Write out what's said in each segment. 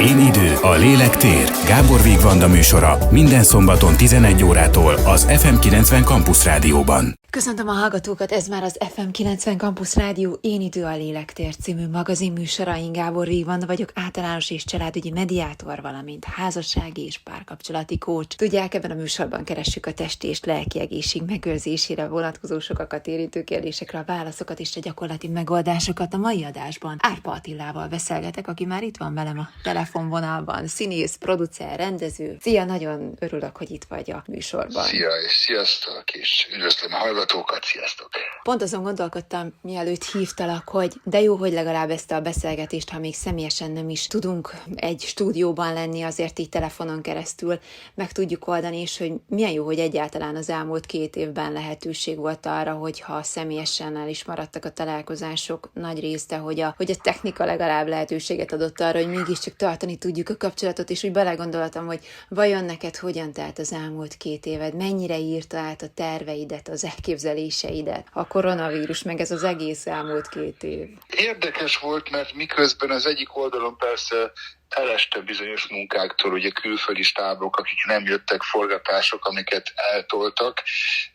Én idő, a lélek tér. Gábor Vigvanda műsora minden szombaton 11 órától az FM90 Campus Rádióban. Köszöntöm a hallgatókat, ez már az FM 90 Campus Rádió Én idő a lélektér című magazin műsora. Én Gábor Vigvanda vagyok, általános és családügyi mediátor, valamint házassági és párkapcsolati kócs. Tudják, ebben a műsorban keressük a testi és lelki egészség megőrzésére vonatkozó sokakat érintő kérdésekre a válaszokat és a gyakorlati megoldásokat. A mai adásban Árpa Attilával beszélgetek, aki már itt van velem a telefonvonalban. Színész, producer, rendező. Szia, nagyon örülök, hogy itt vagy a műsorban. Szia, és sziasztok, és üdvözlöm a hallgatókat, sziasztok! Pont azon gondolkodtam, mielőtt hívtalak, hogy de jó, hogy legalább ezt a beszélgetést, ha még személyesen nem is tudunk egy stúdióban lenni, azért így telefonon keresztül meg tudjuk oldani, és hogy milyen jó, hogy egyáltalán az elmúlt két évben lehetőség volt arra, hogy ha személyesen el is maradtak a találkozások nagy része, hogy a, hogy a technika legalább lehetőséget adott arra, hogy mégiscsak tartani tudjuk a kapcsolatot, és úgy belegondoltam, hogy vajon neked hogyan telt az elmúlt két éved, mennyire írta át a terveidet, az elképzeléseidet, a koronavírus, meg ez az egész elmúlt két év. Érdekes volt, mert miközben az egyik oldalon persze eleste bizonyos munkáktól, ugye külföldi stábok, akik nem jöttek, forgatások, amiket eltoltak,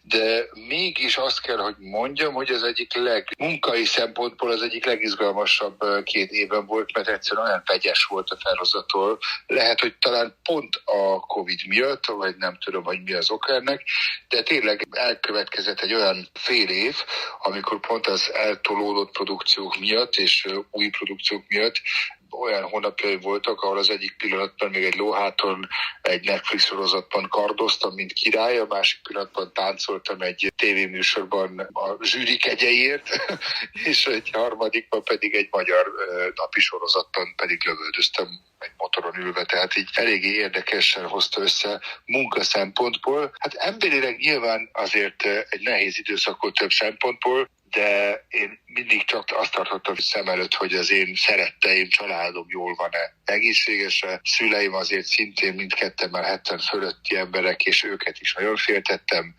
de mégis azt kell, hogy mondjam, hogy az egyik leg, munkai szempontból az egyik legizgalmasabb két éven volt, mert egyszerűen olyan vegyes volt a felhozatól. Lehet, hogy talán pont a Covid miatt, vagy nem tudom, hogy mi az oka ennek, de tényleg elkövetkezett egy olyan fél év, amikor pont az eltolódott produkciók miatt és új produkciók miatt olyan hónapjai voltak, ahol az egyik pillanatban még egy lóháton egy Netflix sorozatban kardoztam, mint király, a másik pillanatban táncoltam egy tévéműsorban a zsűri kegyeiért, és egy harmadikban pedig egy magyar napi sorozatban pedig lövöldöztem egy motoron ülve, tehát így eléggé érdekesen hozta össze munka szempontból. Hát emberileg nyilván azért egy nehéz időszak volt több szempontból, de én mindig csak azt tartottam szem előtt, hogy az én szeretteim, családom jól van-e, egészséges-e. Szüleim azért szintén mindketten már 70 fölötti emberek, és őket is nagyon féltettem,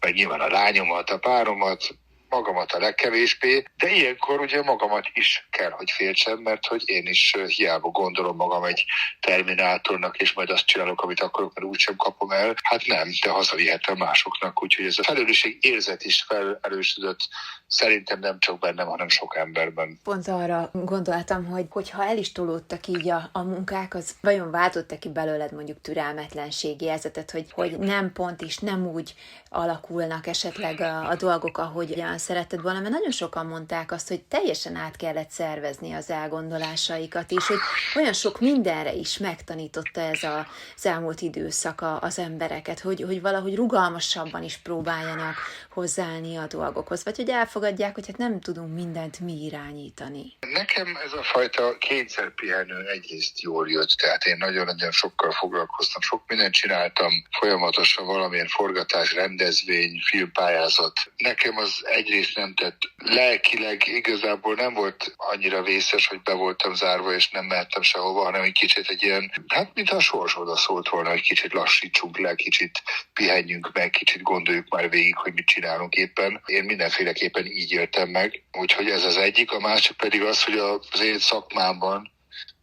meg nyilván a lányomat, a páromat, magamat a legkevésbé, de ilyenkor ugye magamat is kell, hogy féltsem, mert hogy én is hiába gondolom magam egy terminátornak, és majd azt csinálok, amit akarok, mert úgysem kapom el. Hát nem, de hazavihetem másoknak, úgyhogy ez a felelősség érzet is felerősödött szerintem nem csak bennem, hanem sok emberben. Pont arra gondoltam, hogy hogyha el is tolódtak így a, a munkák, az vajon váltotta ki belőled mondjuk türelmetlenségi érzetet, hogy, hogy nem pont is, nem úgy alakulnak esetleg a, a dolgok, ahogy olyan szeretted volna, mert nagyon sokan mondták azt, hogy teljesen át kellett szervezni az elgondolásaikat, és hogy olyan sok mindenre is megtanította ez a, az elmúlt időszak az embereket, hogy, hogy valahogy rugalmasabban is próbáljanak hozzáállni a dolgokhoz, vagy hogy elfogadják, hogy hát nem tudunk mindent mi irányítani. Nekem ez a fajta kényszerpihenő egyrészt jól jött, tehát én nagyon-nagyon sokkal foglalkoztam, sok mindent csináltam, folyamatosan valamilyen forgatás, rendezvény, filmpályázat. Nekem az egyrészt nem tett. Lelkileg igazából nem volt annyira vészes, hogy be voltam zárva, és nem mehettem sehova, hanem egy kicsit egy ilyen, hát mintha a sors oda szólt volna, hogy kicsit lassítsunk le, kicsit pihenjünk meg, kicsit gondoljuk már végig, hogy mit csinálunk éppen. Én mindenféleképpen így éltem meg, úgyhogy ez az egyik. A másik pedig az, hogy az én szakmámban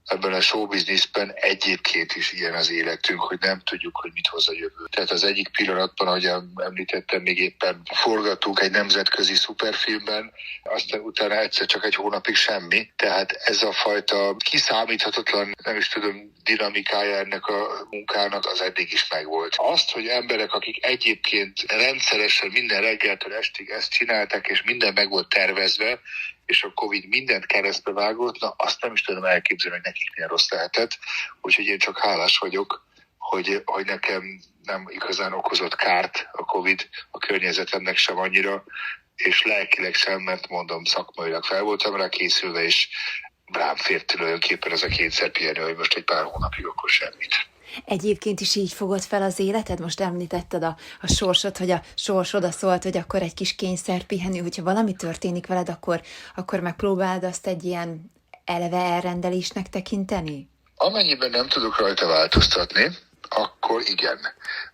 ebben a showbizniszben egyébként is ilyen az életünk, hogy nem tudjuk, hogy mit hoz a jövő. Tehát az egyik pillanatban, ahogy említettem, még éppen forgatunk egy nemzetközi szuperfilmben, aztán utána egyszer csak egy hónapig semmi. Tehát ez a fajta kiszámíthatatlan, nem is tudom, dinamikája ennek a munkának az eddig is megvolt. Azt, hogy emberek, akik egyébként rendszeresen minden reggeltől estig ezt csinálták, és minden meg volt tervezve, és a Covid mindent keresztbe vágott, na azt nem is tudom elképzelni, hogy nekik milyen rossz lehetett. Úgyhogy én csak hálás vagyok, hogy, hogy nekem nem igazán okozott kárt a Covid, a környezetemnek sem annyira, és lelkileg sem, mert mondom, szakmailag fel voltam rá készülve, és rám fért tulajdonképpen ez a kétszer pihenő, hogy most egy pár hónapig akkor semmit. Egyébként is így fogod fel az életed? Most említetted a, a sorsot, hogy a sors oda szólt, hogy akkor egy kis kényszer pihenő, hogyha valami történik veled, akkor, akkor megpróbáld azt egy ilyen eleve elrendelésnek tekinteni? Amennyiben nem tudok rajta változtatni, akkor igen,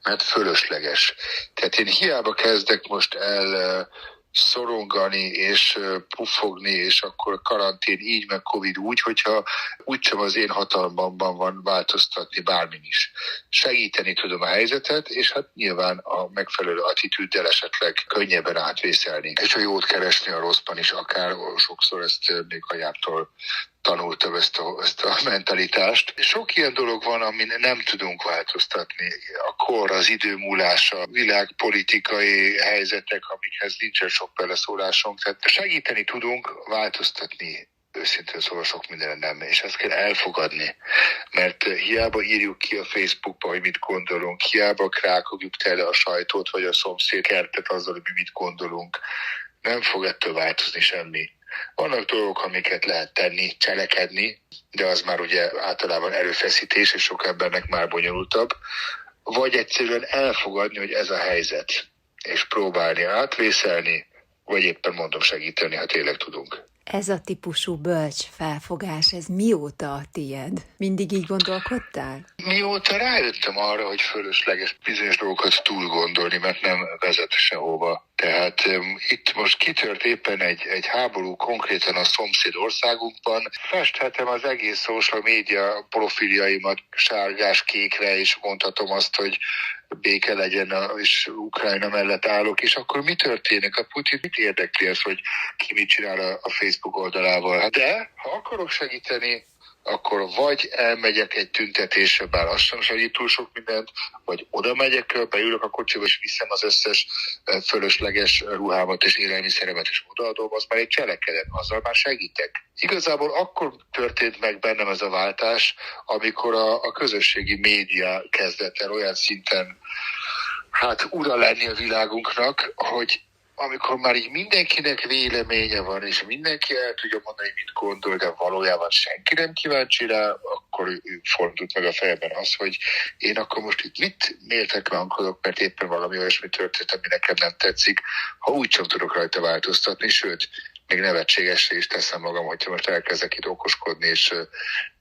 mert fölösleges. Tehát én hiába kezdek most el szorongani és puffogni, és akkor karantén így, meg Covid úgy, hogyha úgysem az én hatalmamban van változtatni bármin is. Segíteni tudom a helyzetet, és hát nyilván a megfelelő attitűddel esetleg könnyebben átvészelni. És a jót keresni a rosszban is, akár sokszor ezt még anyámtól tanultam ezt a, ezt a mentalitást. Sok ilyen dolog van, amin nem tudunk változtatni. A kor, az idő múlása, világpolitikai helyzetek, amikhez nincsen sok beleszólásunk. Tehát segíteni tudunk változtatni őszintén szóval sok minden nem, és ezt kell elfogadni. Mert hiába írjuk ki a Facebookba, hogy mit gondolunk, hiába krákogjuk tele a sajtót, vagy a szomszéd kertet azzal, hogy mi mit gondolunk, nem fog ettől változni semmi. Vannak dolgok, amiket lehet tenni, cselekedni, de az már ugye általában erőfeszítés, és sok embernek már bonyolultabb. Vagy egyszerűen elfogadni, hogy ez a helyzet, és próbálni átvészelni, vagy éppen mondom segíteni, ha tényleg tudunk. Ez a típusú bölcs felfogás, ez mióta a tied? Mindig így gondolkodtál? Mióta rájöttem arra, hogy fölösleges bizonyos dolgokat túl gondolni, mert nem vezet sehova. Tehát um, itt most kitört éppen egy, egy háború konkrétan a szomszéd országunkban. Festhetem az egész social média profiljaimat sárgás-kékre, és mondhatom azt, hogy béke legyen, és Ukrajna mellett állok, és akkor mi történik? A Putin mit érdekli az, hogy ki mit csinál a Facebook oldalával? De ha akarok segíteni, akkor vagy elmegyek egy tüntetésre, bár az sem segít túl sok mindent, vagy oda megyek, beülök a kocsiba, és viszem az összes fölösleges ruhámat és élelmiszeremet, és odaadom, az már egy cselekedet, azzal már segítek. Igazából akkor történt meg bennem ez a váltás, amikor a, a közösségi média kezdett el olyan szinten hát ura lenni a világunknak, hogy amikor már így mindenkinek véleménye van, és mindenki el tudja mondani, mit gondol, de valójában senki nem kíváncsi rá, akkor fordult meg a fejemben az, hogy én akkor most itt mit méltatlankodok, mert éppen valami olyasmi történt, ami nekem nem tetszik, ha úgy sem tudok rajta változtatni, sőt, még nevetségesre is teszem magam, hogyha most elkezdek itt okoskodni, és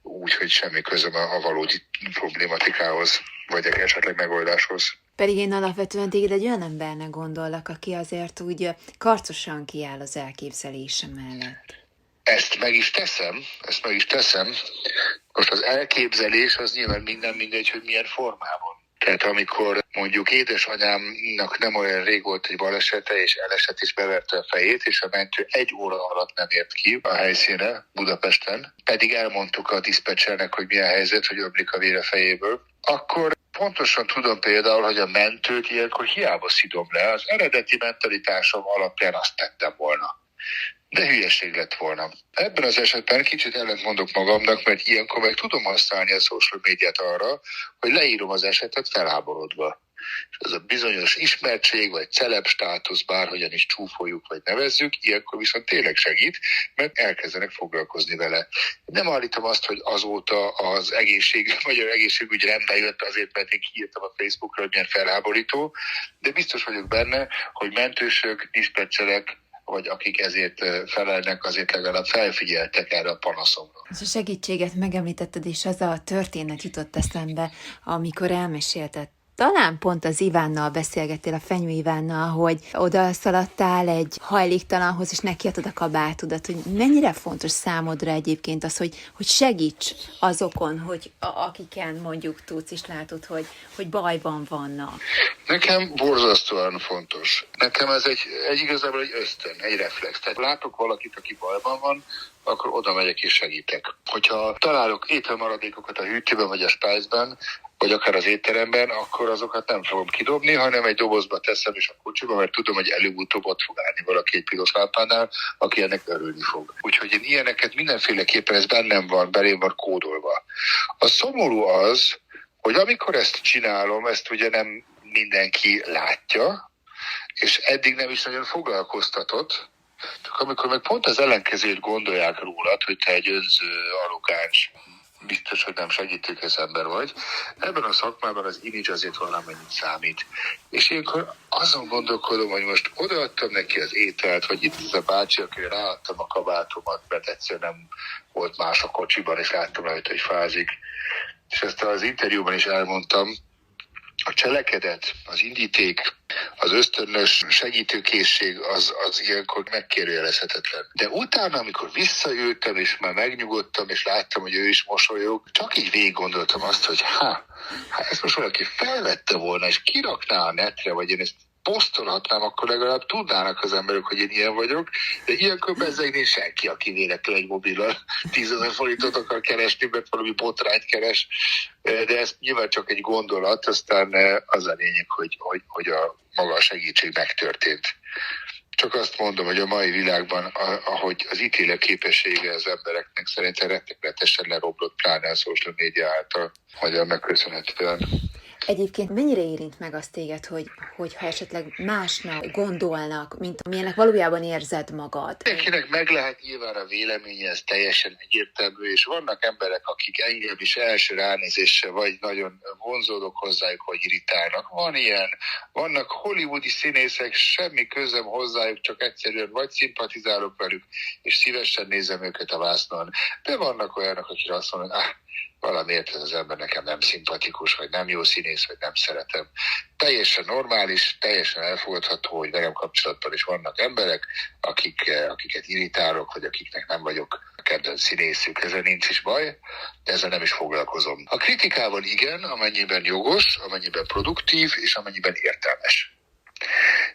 úgy, hogy semmi közöm a valódi problématikához, vagy esetleg megoldáshoz. Pedig én alapvetően téged egy olyan embernek gondollak, aki azért úgy karcosan kiáll az elképzelése mellett. Ezt meg is teszem, ezt meg is teszem. Most az elképzelés az nyilván minden mindegy, hogy milyen formában. Tehát amikor mondjuk édesanyámnak nem olyan rég volt egy balesete, és elesett és beverte a fejét, és a mentő egy óra alatt nem ért ki a helyszíne Budapesten, pedig elmondtuk a diszpecsernek, hogy milyen helyzet, hogy öblik a vére fejéből, akkor pontosan tudom például, hogy a mentőt ilyenkor hiába szidom le, az eredeti mentalitásom alapján azt tettem volna. De hülyeség lett volna. Ebben az esetben kicsit ellent mondok magamnak, mert ilyenkor meg tudom használni a social médiát arra, hogy leírom az esetet felháborodva és ez a bizonyos ismertség, vagy celeb státusz, bárhogyan is csúfoljuk, vagy nevezzük, ilyenkor viszont tényleg segít, mert elkezdenek foglalkozni vele. Nem állítom azt, hogy azóta az egészség, magyar egészségügy rendbe jött azért, mert én kiírtam a Facebookra, hogy milyen felháborító, de biztos vagyok benne, hogy mentősök, diszpetcherek, vagy akik ezért felelnek, azért legalább felfigyeltek erre a panaszomra. Ez a segítséget megemlítetted, és az a történet jutott eszembe, amikor elmesélted talán pont az Ivánnal beszélgettél, a Fenyő Ivánnal, hogy oda szaladtál egy hajléktalanhoz, és nekiadtad a kabátodat, hogy mennyire fontos számodra egyébként az, hogy, hogy segíts azokon, hogy a, akiken mondjuk tudsz, és látod, hogy, hogy bajban vannak. Nekem borzasztóan fontos. Nekem ez egy, egy igazából egy ösztön, egy reflex. Tehát látok valakit, aki bajban van, akkor oda megyek és segítek. Hogyha találok ételmaradékokat a hűtőben vagy a spájzben, vagy akár az étteremben, akkor azokat nem fogom kidobni, hanem egy dobozba teszem is a kocsiba, mert tudom, hogy előbb-utóbb ott fog állni valaki egy piros lámpánál, aki ennek örülni fog. Úgyhogy én ilyeneket mindenféleképpen ez bennem van, belém van kódolva. A szomorú az, hogy amikor ezt csinálom, ezt ugye nem mindenki látja, és eddig nem is nagyon foglalkoztatott, csak amikor meg pont az ellenkezőt gondolják rólad, hogy te egy önző, arrogáns, biztos, hogy nem segítőkész ember vagy. Ebben a szakmában az image azért valamennyit számít. És ilyenkor azon gondolkodom, hogy most odaadtam neki az ételt, vagy itt ez a bácsi, akire ráadtam a kabátomat, mert egyszerűen nem volt más a kocsiban, és láttam rajta, hogy fázik. És ezt az interjúban is elmondtam, a cselekedet, az indíték, az ösztönös segítőkészség az, az ilyenkor megkérdőjelezhetetlen. De utána, amikor visszaültem, és már megnyugodtam, és láttam, hogy ő is mosolyog, csak így végig gondoltam azt, hogy ha, ha ezt most valaki felvette volna, és kirakná a netre, vagy én ezt posztolhatnám, akkor legalább tudnának az emberek, hogy én ilyen vagyok, de ilyenkor bezzegni senki, aki véletlenül egy mobillal 10 ezer forintot akar keresni, mert valami botrányt keres, de ez nyilván csak egy gondolat, aztán az a lényeg, hogy, hogy, hogy a maga a segítség megtörtént. Csak azt mondom, hogy a mai világban, ahogy az ítélő képessége az embereknek szerintem rettenetesen leroblott, pláne a social media által, magyar megköszönhetően. Egyébként mennyire érint meg azt téged, hogy, hogy ha esetleg másnak gondolnak, mint amilyenek valójában érzed magad? Mindenkinek meg lehet nyilván a véleménye, ez teljesen egyértelmű, és vannak emberek, akik engem is első ránézésre vagy nagyon vonzódok hozzájuk, vagy irritálnak. Van ilyen, vannak hollywoodi színészek, semmi közöm hozzájuk, csak egyszerűen vagy szimpatizálok velük, és szívesen nézem őket a vásznon. De vannak olyanok, akik azt mondják, ah, valamiért ez az ember nekem nem szimpatikus, vagy nem jó színész, vagy nem szeretem. Teljesen normális, teljesen elfogadható, hogy velem kapcsolatban is vannak emberek, akik, eh, akiket irritálok, vagy akiknek nem vagyok a kedvenc színészük. Ezzel nincs is baj, de ezzel nem is foglalkozom. A kritikával igen, amennyiben jogos, amennyiben produktív, és amennyiben értelmes.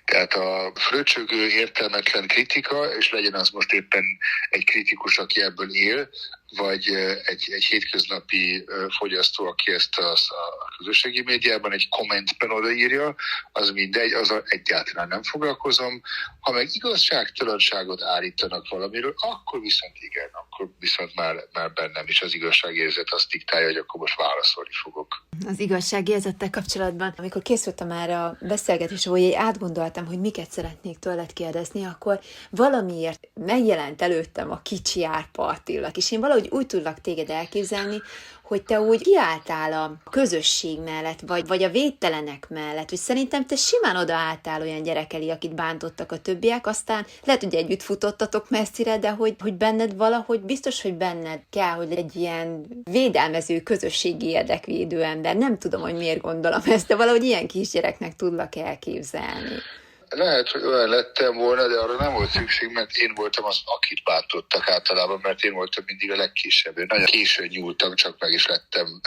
Tehát a fröcsögő értelmetlen kritika, és legyen az most éppen egy kritikus, aki ebből él, vagy egy, egy hétköznapi fogyasztó, aki ezt a, a közösségi médiában egy kommentben odaírja, az mindegy, az egyáltalán nem foglalkozom. Ha meg igazságtalanságot állítanak valamiről, akkor viszont igen, akkor viszont már, már bennem is az igazságérzet azt diktálja, hogy akkor most válaszolni fogok. Az igazságérzettel kapcsolatban, amikor készültem már a beszélgetés, hogy átgondoltam, hogy miket szeretnék tőled kérdezni, akkor valamiért megjelent előttem a kicsi Árpa Attila, és én valahogy úgy tudlak téged elképzelni, hogy te úgy kiálltál a közösség mellett, vagy, vagy a védtelenek mellett, hogy szerintem te simán odaálltál olyan gyerekeli, akit bántottak a többiek, aztán lehet, hogy együtt futottatok messzire, de hogy, hogy benned valahogy biztos, hogy benned kell, hogy egy ilyen védelmező, közösségi érdekvédő ember. Nem tudom, hogy miért gondolom ezt, de valahogy ilyen kisgyereknek tudlak elképzelni. Lehet, hogy olyan lettem volna, de arra nem volt szükség, mert én voltam az, akit bántottak általában, mert én voltam mindig a legkisebb. Én nagyon későn nyúltam, csak meg is lettem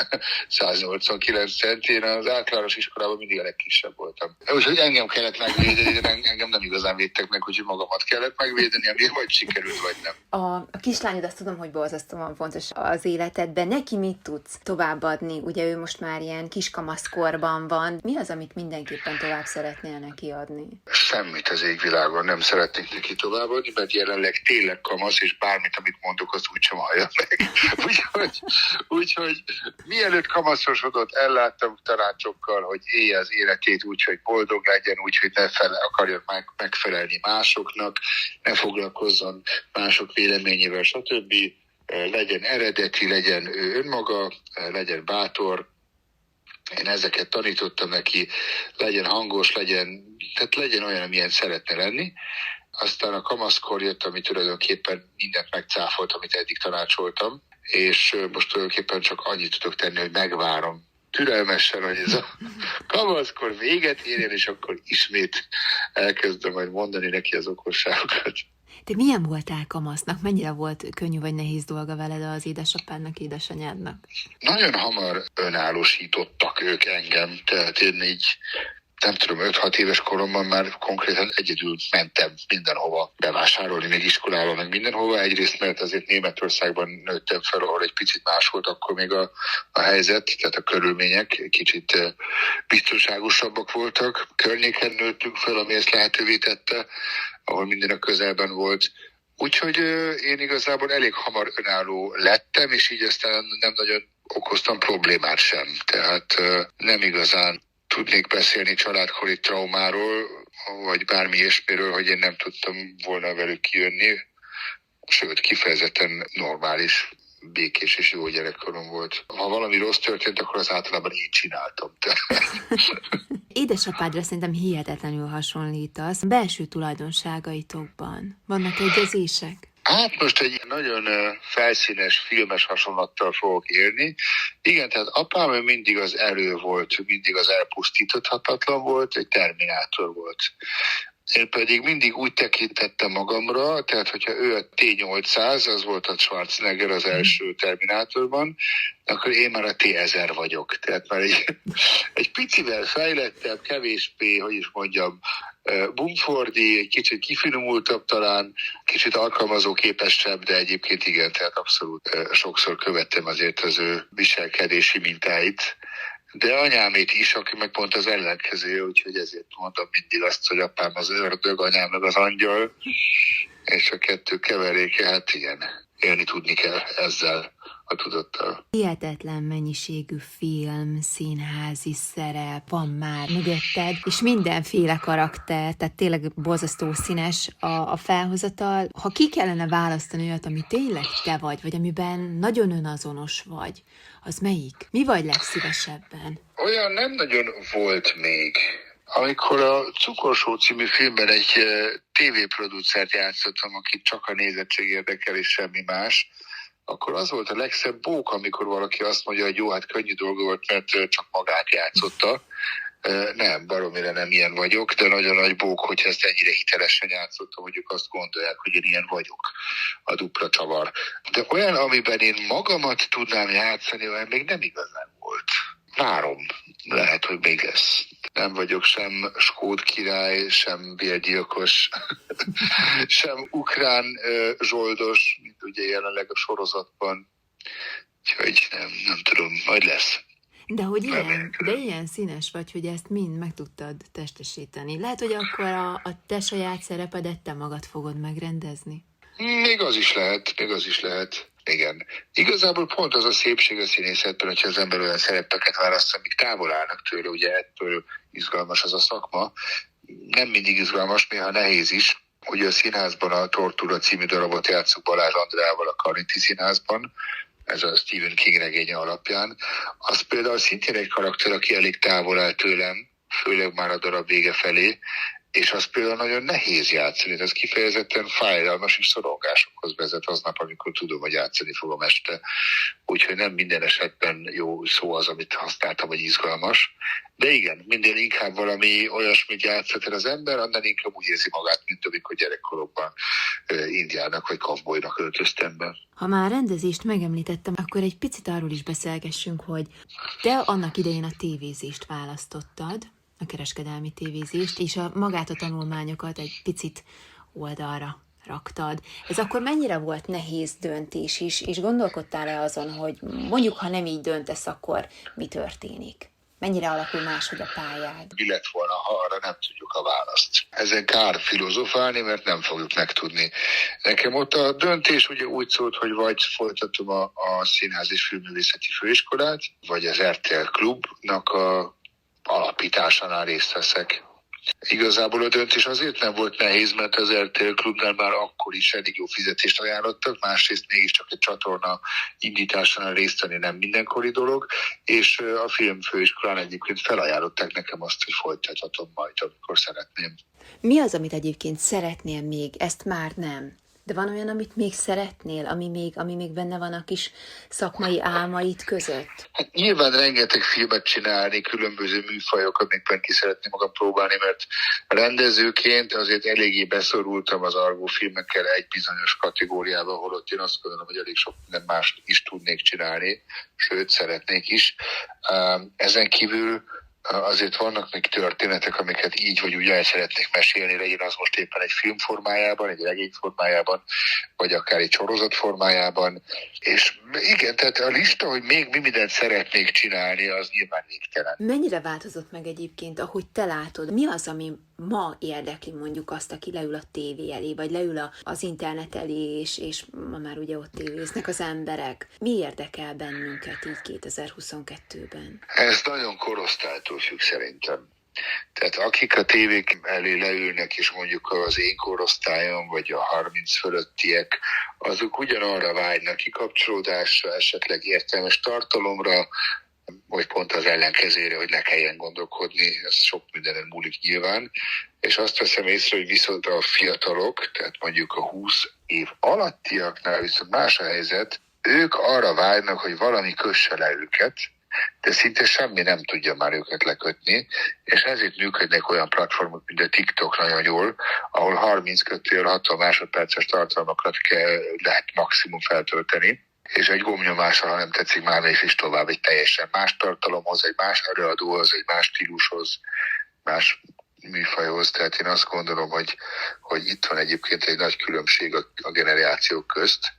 189 cent. Én az általános iskolában mindig a legkisebb voltam. Úgyhogy engem kellett megvédeni, de engem nem igazán védtek meg, hogy magamat kellett megvédeni, ami vagy sikerült, vagy nem. A, a kislányod azt tudom, hogy borzasztóan fontos az életedben. Neki mit tudsz továbbadni? Ugye ő most már ilyen kiskamaszkorban van. Mi az, amit mindenképpen tovább szeretnél neki adni? Semmit az égvilágon nem szeretnék neki továbbadni, mert jelenleg tényleg kamasz, és bármit, amit mondok, az úgysem hallja meg. úgyhogy, úgyhogy mielőtt kamaszosodott, elláttam tanácsokkal, hogy élje az életét úgy, hogy boldog legyen, úgy, hogy ne fele, akarjon meg, megfelelni másoknak, ne foglalkozzon mások véleményével, stb. Legyen eredeti, legyen önmaga, legyen bátor, én ezeket tanítottam neki, legyen hangos, legyen, tehát legyen olyan, amilyen szeretne lenni. Aztán a kamaszkor jött, ami tulajdonképpen mindent megcáfolt, amit eddig tanácsoltam, és most tulajdonképpen csak annyit tudok tenni, hogy megvárom türelmesen, hogy ez a kamaszkor véget érjen, és akkor ismét elkezdem majd mondani neki az okosságokat. Te milyen voltál kamasznak? Mennyire volt könnyű vagy nehéz dolga veled az édesapádnak, édesanyádnak? Nagyon hamar önállósítottak ők engem, tehát én így nem tudom, 5-6 éves koromban már konkrétan egyedül mentem mindenhova bevásárolni, még iskolába, meg mindenhova. Egyrészt, mert azért Németországban nőttem fel, ahol egy picit más volt akkor még a, a helyzet, tehát a körülmények kicsit biztonságosabbak voltak. Környéken nőttünk fel, ami ezt lehetővé tette, ahol minden a közelben volt. Úgyhogy én igazából elég hamar önálló lettem, és így aztán nem nagyon okoztam problémát sem. Tehát eh, nem igazán tudnék beszélni családkori traumáról, vagy bármi ilyesmiről, hogy én nem tudtam volna velük kijönni. Sőt, kifejezetten normális, békés és jó gyerekkorom volt. Ha valami rossz történt, akkor az általában én csináltam. Édesapádra szerintem hihetetlenül hasonlítasz. Belső tulajdonságaitokban vannak egyezések? Hát most egy nagyon felszínes, filmes hasonlattal fogok élni. Igen, tehát apám mindig az erő volt, mindig az elpusztíthatatlan volt, egy terminátor volt. Én pedig mindig úgy tekintettem magamra, tehát hogyha ő a T-800, az volt a Schwarzenegger az első Terminátorban, akkor én már a T-1000 vagyok. Tehát már egy, egy picivel fejlettebb, kevésbé, hogy is mondjam, bumfordi, egy kicsit kifinomultabb talán, kicsit alkalmazó képesebb, de egyébként igen, tehát abszolút sokszor követtem azért az ő viselkedési mintáit de anyámét is, aki meg pont az ellenkező, úgyhogy ezért mondom mindig azt, hogy apám az ördög, anyám meg az angyal, és a kettő keveréke, hát igen, élni tudni kell ezzel a tudattal. Hihetetlen mennyiségű film, színházi szerep van már mögötted, és mindenféle karakter, tehát tényleg borzasztó színes a, a felhozatal. Ha ki kellene választani olyat, ami tényleg te vagy, vagy amiben nagyon önazonos vagy, az melyik? Mi vagy legszívesebben? Olyan nem nagyon volt még. Amikor a Cukorsó című filmben egy tévéproducert játszottam, akit csak a nézettség érdekel és semmi más, akkor az volt a legszebb bók, amikor valaki azt mondja, hogy jó, hát könnyű dolga volt, mert csak magát játszotta. Nem, baromira nem ilyen vagyok, de nagyon nagy bók, hogy ezt ennyire hitelesen játszottam, hogy ők azt gondolják, hogy én ilyen vagyok, a dupla csavar. De olyan, amiben én magamat tudnám játszani, olyan még nem igazán volt. Várom, lehet, hogy még lesz. Nem vagyok sem skót király, sem bérgyilkos, sem ukrán zsoldos, mint ugye jelenleg a sorozatban. Úgyhogy nem, nem tudom, majd lesz. De hogy ilyen, de ilyen színes vagy, hogy ezt mind meg tudtad testesíteni. Lehet, hogy akkor a, a te saját szerepedet te magad fogod megrendezni? Még az is lehet, még az is lehet. Igen. Igazából pont az a szépség a színészetben, hogyha az ember olyan szerepeket választ, amik távol állnak tőle, ugye ettől izgalmas az a szakma. Nem mindig izgalmas, néha nehéz is. Ugye a színházban a Tortúra című darabot játszunk Balázs Andrával a Karinti színházban, ez a Stephen King regénye alapján. Az például szintén egy karakter, aki elég távol áll tőlem, főleg már a darab vége felé, és az például nagyon nehéz játszani, ez kifejezetten fájdalmas és szorongásokhoz vezet aznap, amikor tudom, hogy játszani fogom este. Úgyhogy nem minden esetben jó szó az, amit használtam, hogy izgalmas. De igen, minden inkább valami olyasmit játszhat el az ember, annál inkább úgy érzi magát, mint amikor gyerekkorokban indiának vagy kavbolynak öltöztem be. Ha már rendezést megemlítettem, akkor egy picit arról is beszélgessünk, hogy te annak idején a tévézést választottad, a kereskedelmi tévézést, és a magát a tanulmányokat egy picit oldalra raktad. Ez akkor mennyire volt nehéz döntés is, és gondolkodtál-e azon, hogy mondjuk, ha nem így döntesz, akkor mi történik? Mennyire alakul máshogy a pályád? Mi lett volna, ha arra nem tudjuk a választ? Ezen kár filozofálni, mert nem fogjuk megtudni. Nekem ott a döntés ugye úgy szólt, hogy vagy folytatom a, a Színház és Filmművészeti Főiskolát, vagy az RTL Klubnak a alapításánál részt veszek. Igazából a döntés azért nem volt nehéz, mert az RTL klubnál már akkor is elég jó fizetést ajánlottak, másrészt mégiscsak egy csatorna indításánál részt venni nem mindenkori dolog, és a filmfőiskolán egyébként felajánlották nekem azt, hogy folytathatom majd, amikor szeretném. Mi az, amit egyébként szeretnél még, ezt már nem? De van olyan, amit még szeretnél, ami még, ami még benne van a kis szakmai álmaid között? Hát nyilván rengeteg filmet csinálni, különböző műfajok, amikben ki szeretném magam próbálni, mert rendezőként azért eléggé beszorultam az argó filmekkel egy bizonyos kategóriába, holott én azt gondolom, hogy elég sok minden más is tudnék csinálni, sőt, szeretnék is. Ezen kívül azért vannak még történetek, amiket így vagy úgy el szeretnék mesélni, legyen az most éppen egy film formájában, egy regény formájában, vagy akár egy sorozat formájában. És igen, tehát a lista, hogy még mi mindent szeretnék csinálni, az nyilván végtelen. Mennyire változott meg egyébként, ahogy te látod? Mi az, ami ma érdekli mondjuk azt, aki leül a tévé elé, vagy leül a, az internet elé, és, és ma már ugye ott tévéznek az emberek. Mi érdekel bennünket így 2022-ben? Ez nagyon korosztálytól függ szerintem. Tehát akik a tévék elé leülnek, és mondjuk az én korosztályom, vagy a 30 fölöttiek, azok ugyanarra vágynak kikapcsolódásra, esetleg értelmes tartalomra, vagy pont az ellenkezére, hogy ne kelljen gondolkodni, ez sok mindenen múlik nyilván, és azt veszem észre, hogy viszont a fiatalok, tehát mondjuk a 20 év alattiaknál viszont más a helyzet, ők arra vágynak, hogy valami kösse le őket, de szinte semmi nem tudja már őket lekötni, és ezért működnek olyan platformok, mint a TikTok nagyon jól, ahol 32 60 másodperces tartalmakat kell, lehet maximum feltölteni, és egy gomnyomással, ha nem tetszik, már mész is tovább egy teljesen más tartalomhoz, egy más előadóhoz, egy más stílushoz, más műfajhoz. Tehát én azt gondolom, hogy, hogy itt van egyébként egy nagy különbség a, a generációk közt,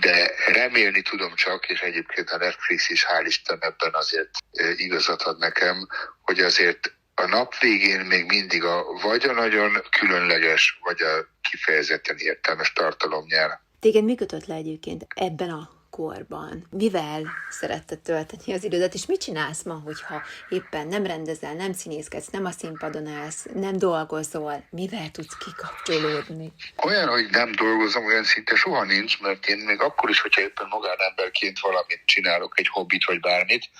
de remélni tudom csak, és egyébként a Netflix is hál' Isten ebben azért igazat ad nekem, hogy azért a nap végén még mindig a vagy a nagyon különleges, vagy a kifejezetten értelmes tartalom nyer. Téged mi kötött le egyébként ebben a korban? Mivel szeretted tölteni az idődet, és mit csinálsz ma, hogyha éppen nem rendezel, nem színészkedsz, nem a színpadon állsz, nem dolgozol, mivel tudsz kikapcsolódni? Olyan, hogy nem dolgozom, olyan szinte soha nincs, mert én még akkor is, hogyha éppen magánemberként valamit csinálok, egy hobbit vagy bármit,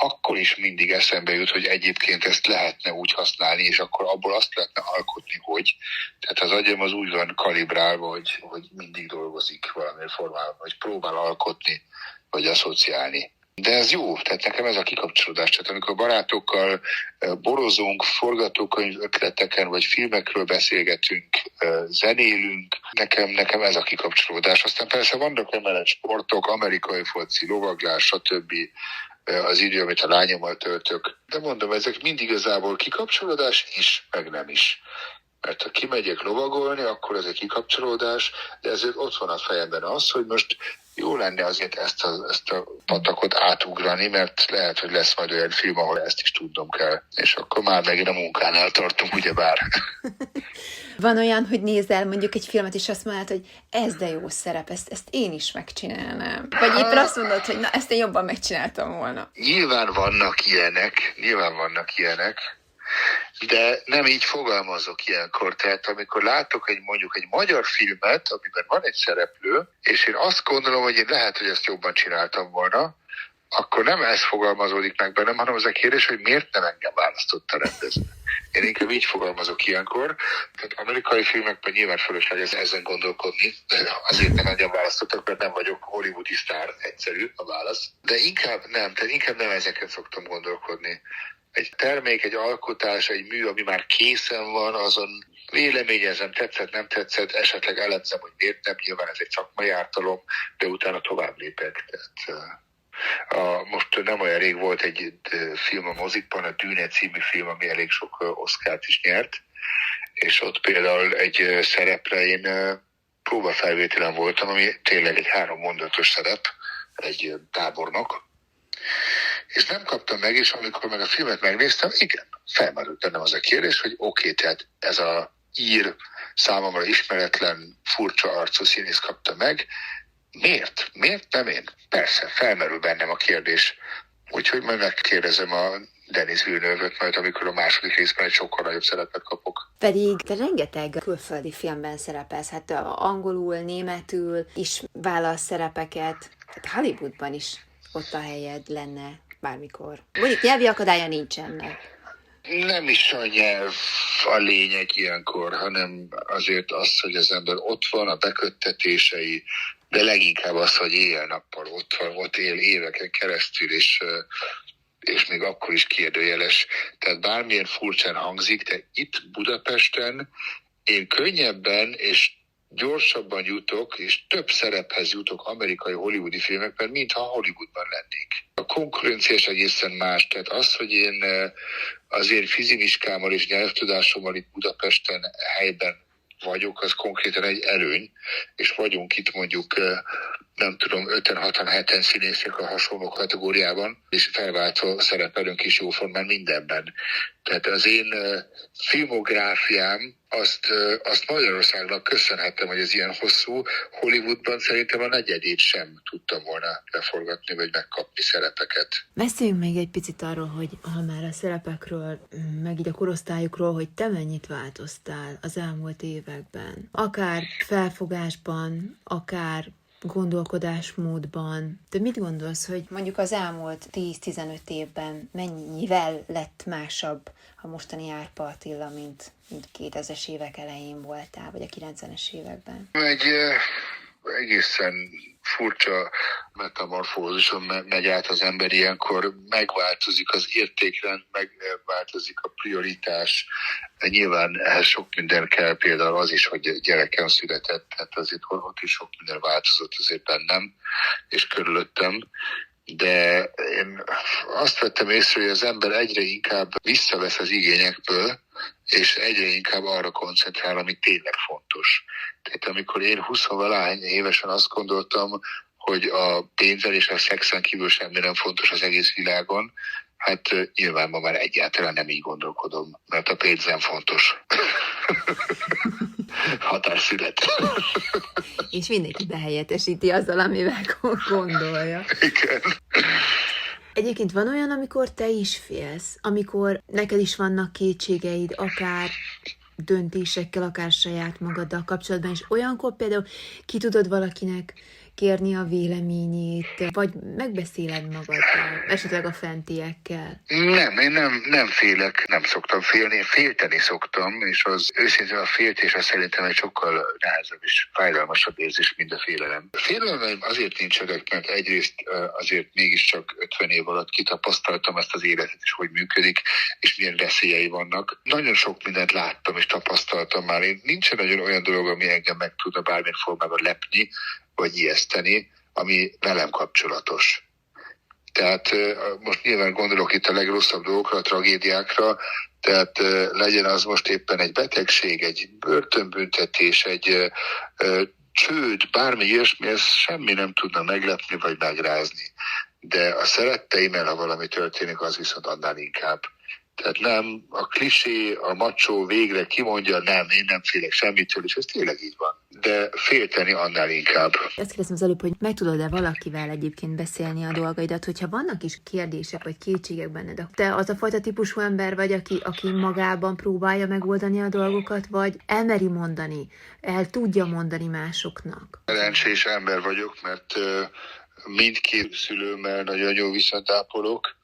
akkor is mindig eszembe jut, hogy egyébként ezt lehetne úgy használni, és akkor abból azt lehetne alkotni, hogy. Tehát az agyam az úgy van kalibrálva, hogy, hogy mindig dolgozik valamilyen formában, vagy próbál alkotni, vagy asszociálni. De ez jó, tehát nekem ez a kikapcsolódás. Tehát amikor barátokkal borozunk, forgatókönyv ötleteken, vagy filmekről beszélgetünk, zenélünk, nekem, nekem ez a kikapcsolódás. Aztán persze vannak emellett sportok, amerikai foci, lovaglás, stb az idő, amit a lányommal töltök. De mondom, ezek mind igazából kikapcsolódás is, meg nem is. Mert ha kimegyek lovagolni, akkor ez egy kikapcsolódás, de ezért ott van a fejemben az, hogy most jó lenne azért ezt a, ezt a patakot átugrani, mert lehet, hogy lesz majd olyan film, ahol ezt is tudnom kell. És akkor már megint a munkánál tartunk, ugyebár. Van olyan, hogy nézel mondjuk egy filmet, és azt mondod, hogy ez de jó szerep, ezt, ezt én is megcsinálnám. Vagy éppen azt mondod, hogy na, ezt én jobban megcsináltam volna. Nyilván vannak ilyenek, nyilván vannak ilyenek, de nem így fogalmazok ilyenkor. Tehát amikor látok egy mondjuk egy magyar filmet, amiben van egy szereplő, és én azt gondolom, hogy én lehet, hogy ezt jobban csináltam volna, akkor nem ez fogalmazódik meg bennem, hanem az a kérdés, hogy miért nem engem választott a rendező. Én inkább így fogalmazok ilyenkor. Tehát amerikai filmekben nyilván fölösleges ezen gondolkodni. Azért nem engem választottak, mert nem vagyok hollywoodi sztár, egyszerű a válasz. De inkább nem, tehát inkább nem ezeket szoktam gondolkodni. Egy termék, egy alkotás, egy mű, ami már készen van, azon véleményezem, tetszett, nem tetszett, esetleg elemzem, hogy miért nem, nyilván ez egy szakmai ártalom, de utána tovább lépek. Tehát, a, most nem olyan rég volt egy film a mozikban, a Dűne című film, ami elég sok oszkárt is nyert, és ott például egy szerepre én próbafelvételen voltam, ami tényleg egy három mondatos szerep, egy tábornok, és nem kaptam meg, és amikor meg a filmet megnéztem, igen, felmerült bennem az a kérdés, hogy oké, okay, tehát ez a ír, számomra ismeretlen, furcsa arcú színész kapta meg, Miért? Miért nem én? Persze, felmerül bennem a kérdés. Úgyhogy majd megkérdezem a Denis villeneuve majd amikor a második részben egy sokkal nagyobb szerepet kapok. Pedig te rengeteg külföldi filmben szerepelsz, hát angolul, németül is válasz szerepeket, tehát Hollywoodban is ott a helyed lenne bármikor. Mondjuk nyelvi akadálya nincsenek. Nem is a nyelv a lényeg ilyenkor, hanem azért az, hogy az ember ott van, a beköttetései, de leginkább az, hogy éjjel-nappal ott van, ott él éveken keresztül, és, és még akkor is kérdőjeles. Tehát bármilyen furcsán hangzik, de itt Budapesten én könnyebben és gyorsabban jutok, és több szerephez jutok amerikai hollywoodi filmekben, mintha Hollywoodban lennék. A konkurencia is egészen más, tehát az, hogy én azért fizimiskámmal és nyelvtudásommal itt Budapesten helyben vagyok, az konkrétan egy előny, és vagyunk itt mondjuk nem tudom, 5-6-7 színészek a hasonló kategóriában, és felváltva szerepelünk is jóformán mindenben. Tehát az én filmográfiám azt, azt Magyarországnak köszönhetem, hogy ez ilyen hosszú. Hollywoodban szerintem a negyedét sem tudtam volna leforgatni, vagy megkapni szerepeket. Beszéljünk még egy picit arról, hogy ha már a szerepekről, meg így a korosztályukról, hogy te mennyit változtál az elmúlt években. Akár felfogásban, akár gondolkodásmódban. De mit gondolsz, hogy mondjuk az elmúlt 10-15 évben mennyivel lett másabb a mostani Árpa Attila, mint, mint 2000-es évek elején voltál, vagy a 90-es években? Egy egészen furcsa metamorfózison megy át az ember ilyenkor, megváltozik az értékrend, megváltozik a prioritás. Nyilván ehhez sok minden kell, például az is, hogy gyerekem született, tehát azért ott is sok minden változott azért bennem és körülöttem de én azt vettem észre, hogy az ember egyre inkább visszavesz az igényekből, és egyre inkább arra koncentrál, ami tényleg fontos. Tehát amikor én 20 valány évesen azt gondoltam, hogy a pénzzel és a szexen kívül semmi nem fontos az egész világon, hát nyilván ma már egyáltalán nem így gondolkodom, mert a pénz nem fontos. Határszület. és mindenki behelyettesíti azzal, amivel gondolja. Igen. Egyébként van olyan, amikor te is félsz, amikor neked is vannak kétségeid, akár döntésekkel, akár saját magaddal kapcsolatban, és olyankor például ki tudod valakinek kérni a véleményét, vagy megbeszéled magaddal, esetleg a fentiekkel? Nem, én nem, nem félek, nem szoktam félni, félteni szoktam, és az őszintén a féltés az szerintem egy sokkal nehezebb és fájdalmasabb érzés, mint a félelem. A félelem azért nincsenek, mert egyrészt azért mégiscsak 50 év alatt kitapasztaltam ezt az életet, és hogy működik, és milyen veszélyei vannak. Nagyon sok mindent láttam és tapasztaltam már. Én nincsen nagyon olyan dolog, ami engem meg tudna bármilyen formában lepni, vagy ijeszteni, ami velem kapcsolatos. Tehát most nyilván gondolok itt a legrosszabb dolgokra, a tragédiákra, tehát legyen az most éppen egy betegség, egy börtönbüntetés, egy csőd, bármi ilyesmi, ez semmi nem tudna meglepni vagy megrázni. De a szeretteimmel, ha valami történik, az viszont annál inkább. Tehát nem, a klisé, a macsó végre kimondja, nem, én nem félek semmitől, és ez tényleg így van. De félteni annál inkább. Ezt kérdeztem az előbb, hogy meg tudod-e valakivel egyébként beszélni a dolgaidat, hogyha vannak is kérdések vagy kétségek benned. Te az a fajta típusú ember vagy, aki, aki magában próbálja megoldani a dolgokat, vagy elmeri mondani, el tudja mondani másoknak? Szerencsés ember vagyok, mert mindkét szülőmmel nagyon jó ápolok,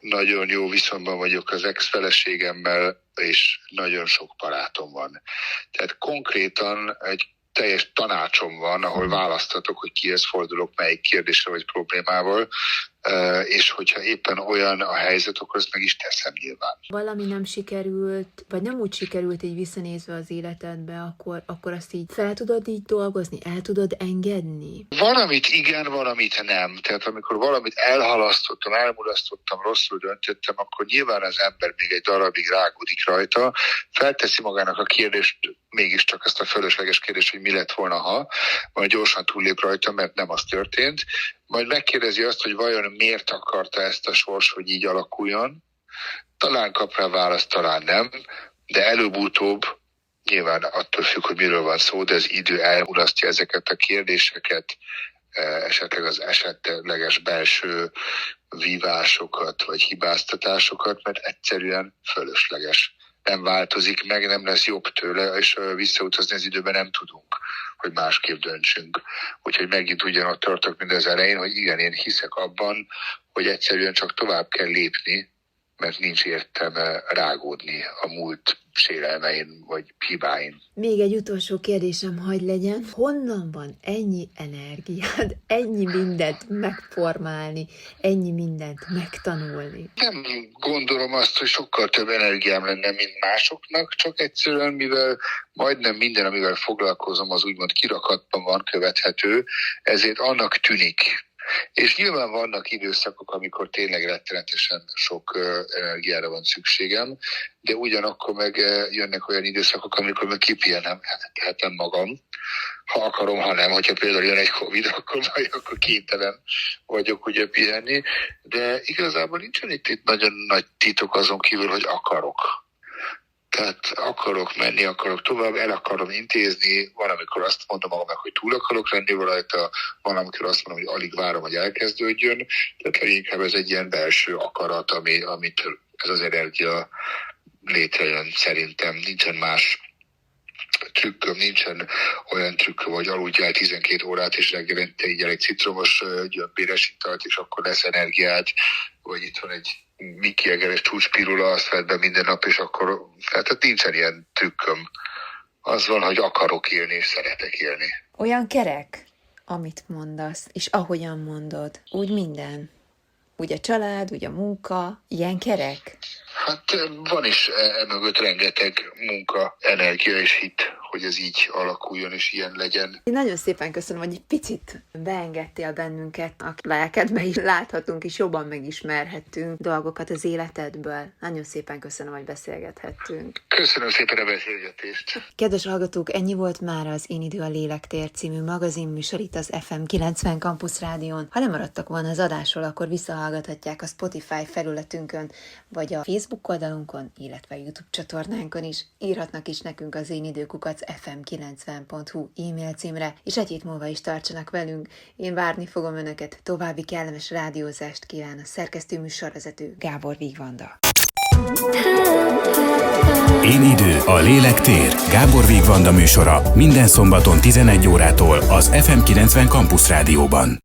nagyon jó viszonyban vagyok az ex-feleségemmel, és nagyon sok barátom van. Tehát konkrétan egy teljes tanácsom van, ahol választatok, hogy kihez fordulok, melyik kérdésre vagy problémával, és hogyha éppen olyan a helyzet, akkor azt meg is teszem nyilván. Valami nem sikerült, vagy nem úgy sikerült így visszanézve az életedbe, akkor, akkor azt így fel tudod így dolgozni, el tudod engedni? Valamit igen, valamit nem. Tehát amikor valamit elhalasztottam, elmulasztottam, rosszul döntöttem, akkor nyilván az ember még egy darabig rágódik rajta, felteszi magának a kérdést, mégiscsak ezt a fölösleges kérdést, hogy mi lett volna, ha, majd gyorsan túllép rajta, mert nem az történt, majd megkérdezi azt, hogy vajon miért akarta ezt a sors, hogy így alakuljon. Talán kap rá választ, talán nem, de előbb-utóbb nyilván attól függ, hogy miről van szó, de az idő elmulasztja ezeket a kérdéseket, e, esetleg az esetleges belső vívásokat vagy hibáztatásokat, mert egyszerűen fölösleges nem változik meg, nem lesz jobb tőle, és visszautazni az időben nem tudunk, hogy másképp döntsünk. Úgyhogy megint ugyanott tartok, mint az elején, hogy igen, én hiszek abban, hogy egyszerűen csak tovább kell lépni, mert nincs értelme rágódni a múlt sérelmein vagy hibáin. Még egy utolsó kérdésem hagy legyen. Honnan van ennyi energiád, ennyi mindent megformálni, ennyi mindent megtanulni? Nem gondolom azt, hogy sokkal több energiám lenne, mint másoknak, csak egyszerűen, mivel majdnem minden, amivel foglalkozom, az úgymond kirakatban van követhető, ezért annak tűnik, és nyilván vannak időszakok, amikor tényleg rettenetesen sok energiára van szükségem, de ugyanakkor meg jönnek olyan időszakok, amikor meg kipihenem tehetem magam, ha akarom, ha nem. Hogyha például jön egy Covid, akkor majd akkor kénytelen vagyok ugye pihenni, de igazából nincsen itt nagyon nagy titok azon kívül, hogy akarok tehát akarok menni, akarok tovább, el akarom intézni, van, amikor azt mondom magamnak, hogy túl akarok lenni rajta, van, amikor azt mondom, hogy alig várom, hogy elkezdődjön. Tehát leginkább ez egy ilyen belső akarat, ami, amit ez az energia létrejön szerintem. Nincsen más trükköm, nincsen olyan trükköm, hogy aludjál 12 órát, és reggelente így egy citromos gyömbéres italt, és akkor lesz energiád, vagy itt van egy Miki Egeres csúcspirula, azt vedd be minden nap, és akkor, hát nincsen ilyen trükköm. Az van, hogy akarok élni, és szeretek élni. Olyan kerek, amit mondasz, és ahogyan mondod, úgy minden. Úgy a család, úgy a munka, ilyen kerek? Hát van is emögött rengeteg munka, energia és hit, hogy ez így alakuljon és ilyen legyen. Én nagyon szépen köszönöm, hogy egy picit beengedtél bennünket a lelkedbe is láthatunk, és jobban megismerhettünk dolgokat az életedből. Nagyon szépen köszönöm, hogy beszélgethettünk. Köszönöm szépen a beszélgetést. Kedves hallgatók, ennyi volt már az Én idő a lélektér című magazinműsor itt az FM 90 Campus Rádión. Ha nem maradtak volna az adásról, akkor visszahallgathatják a Spotify felületünkön, vagy a Facebook oldalunkon, illetve a YouTube csatornánkon is. Írhatnak is nekünk az én időkukat fm90.hu e-mail címre, és egy hét múlva is tartsanak velünk. Én várni fogom Önöket, további kellemes rádiózást kíván a szerkesztő műsorvezető Gábor Vigvanda. Én idő, a lélek tér. Gábor Vigvanda műsora minden szombaton 11 órától az FM90 Campus Rádióban.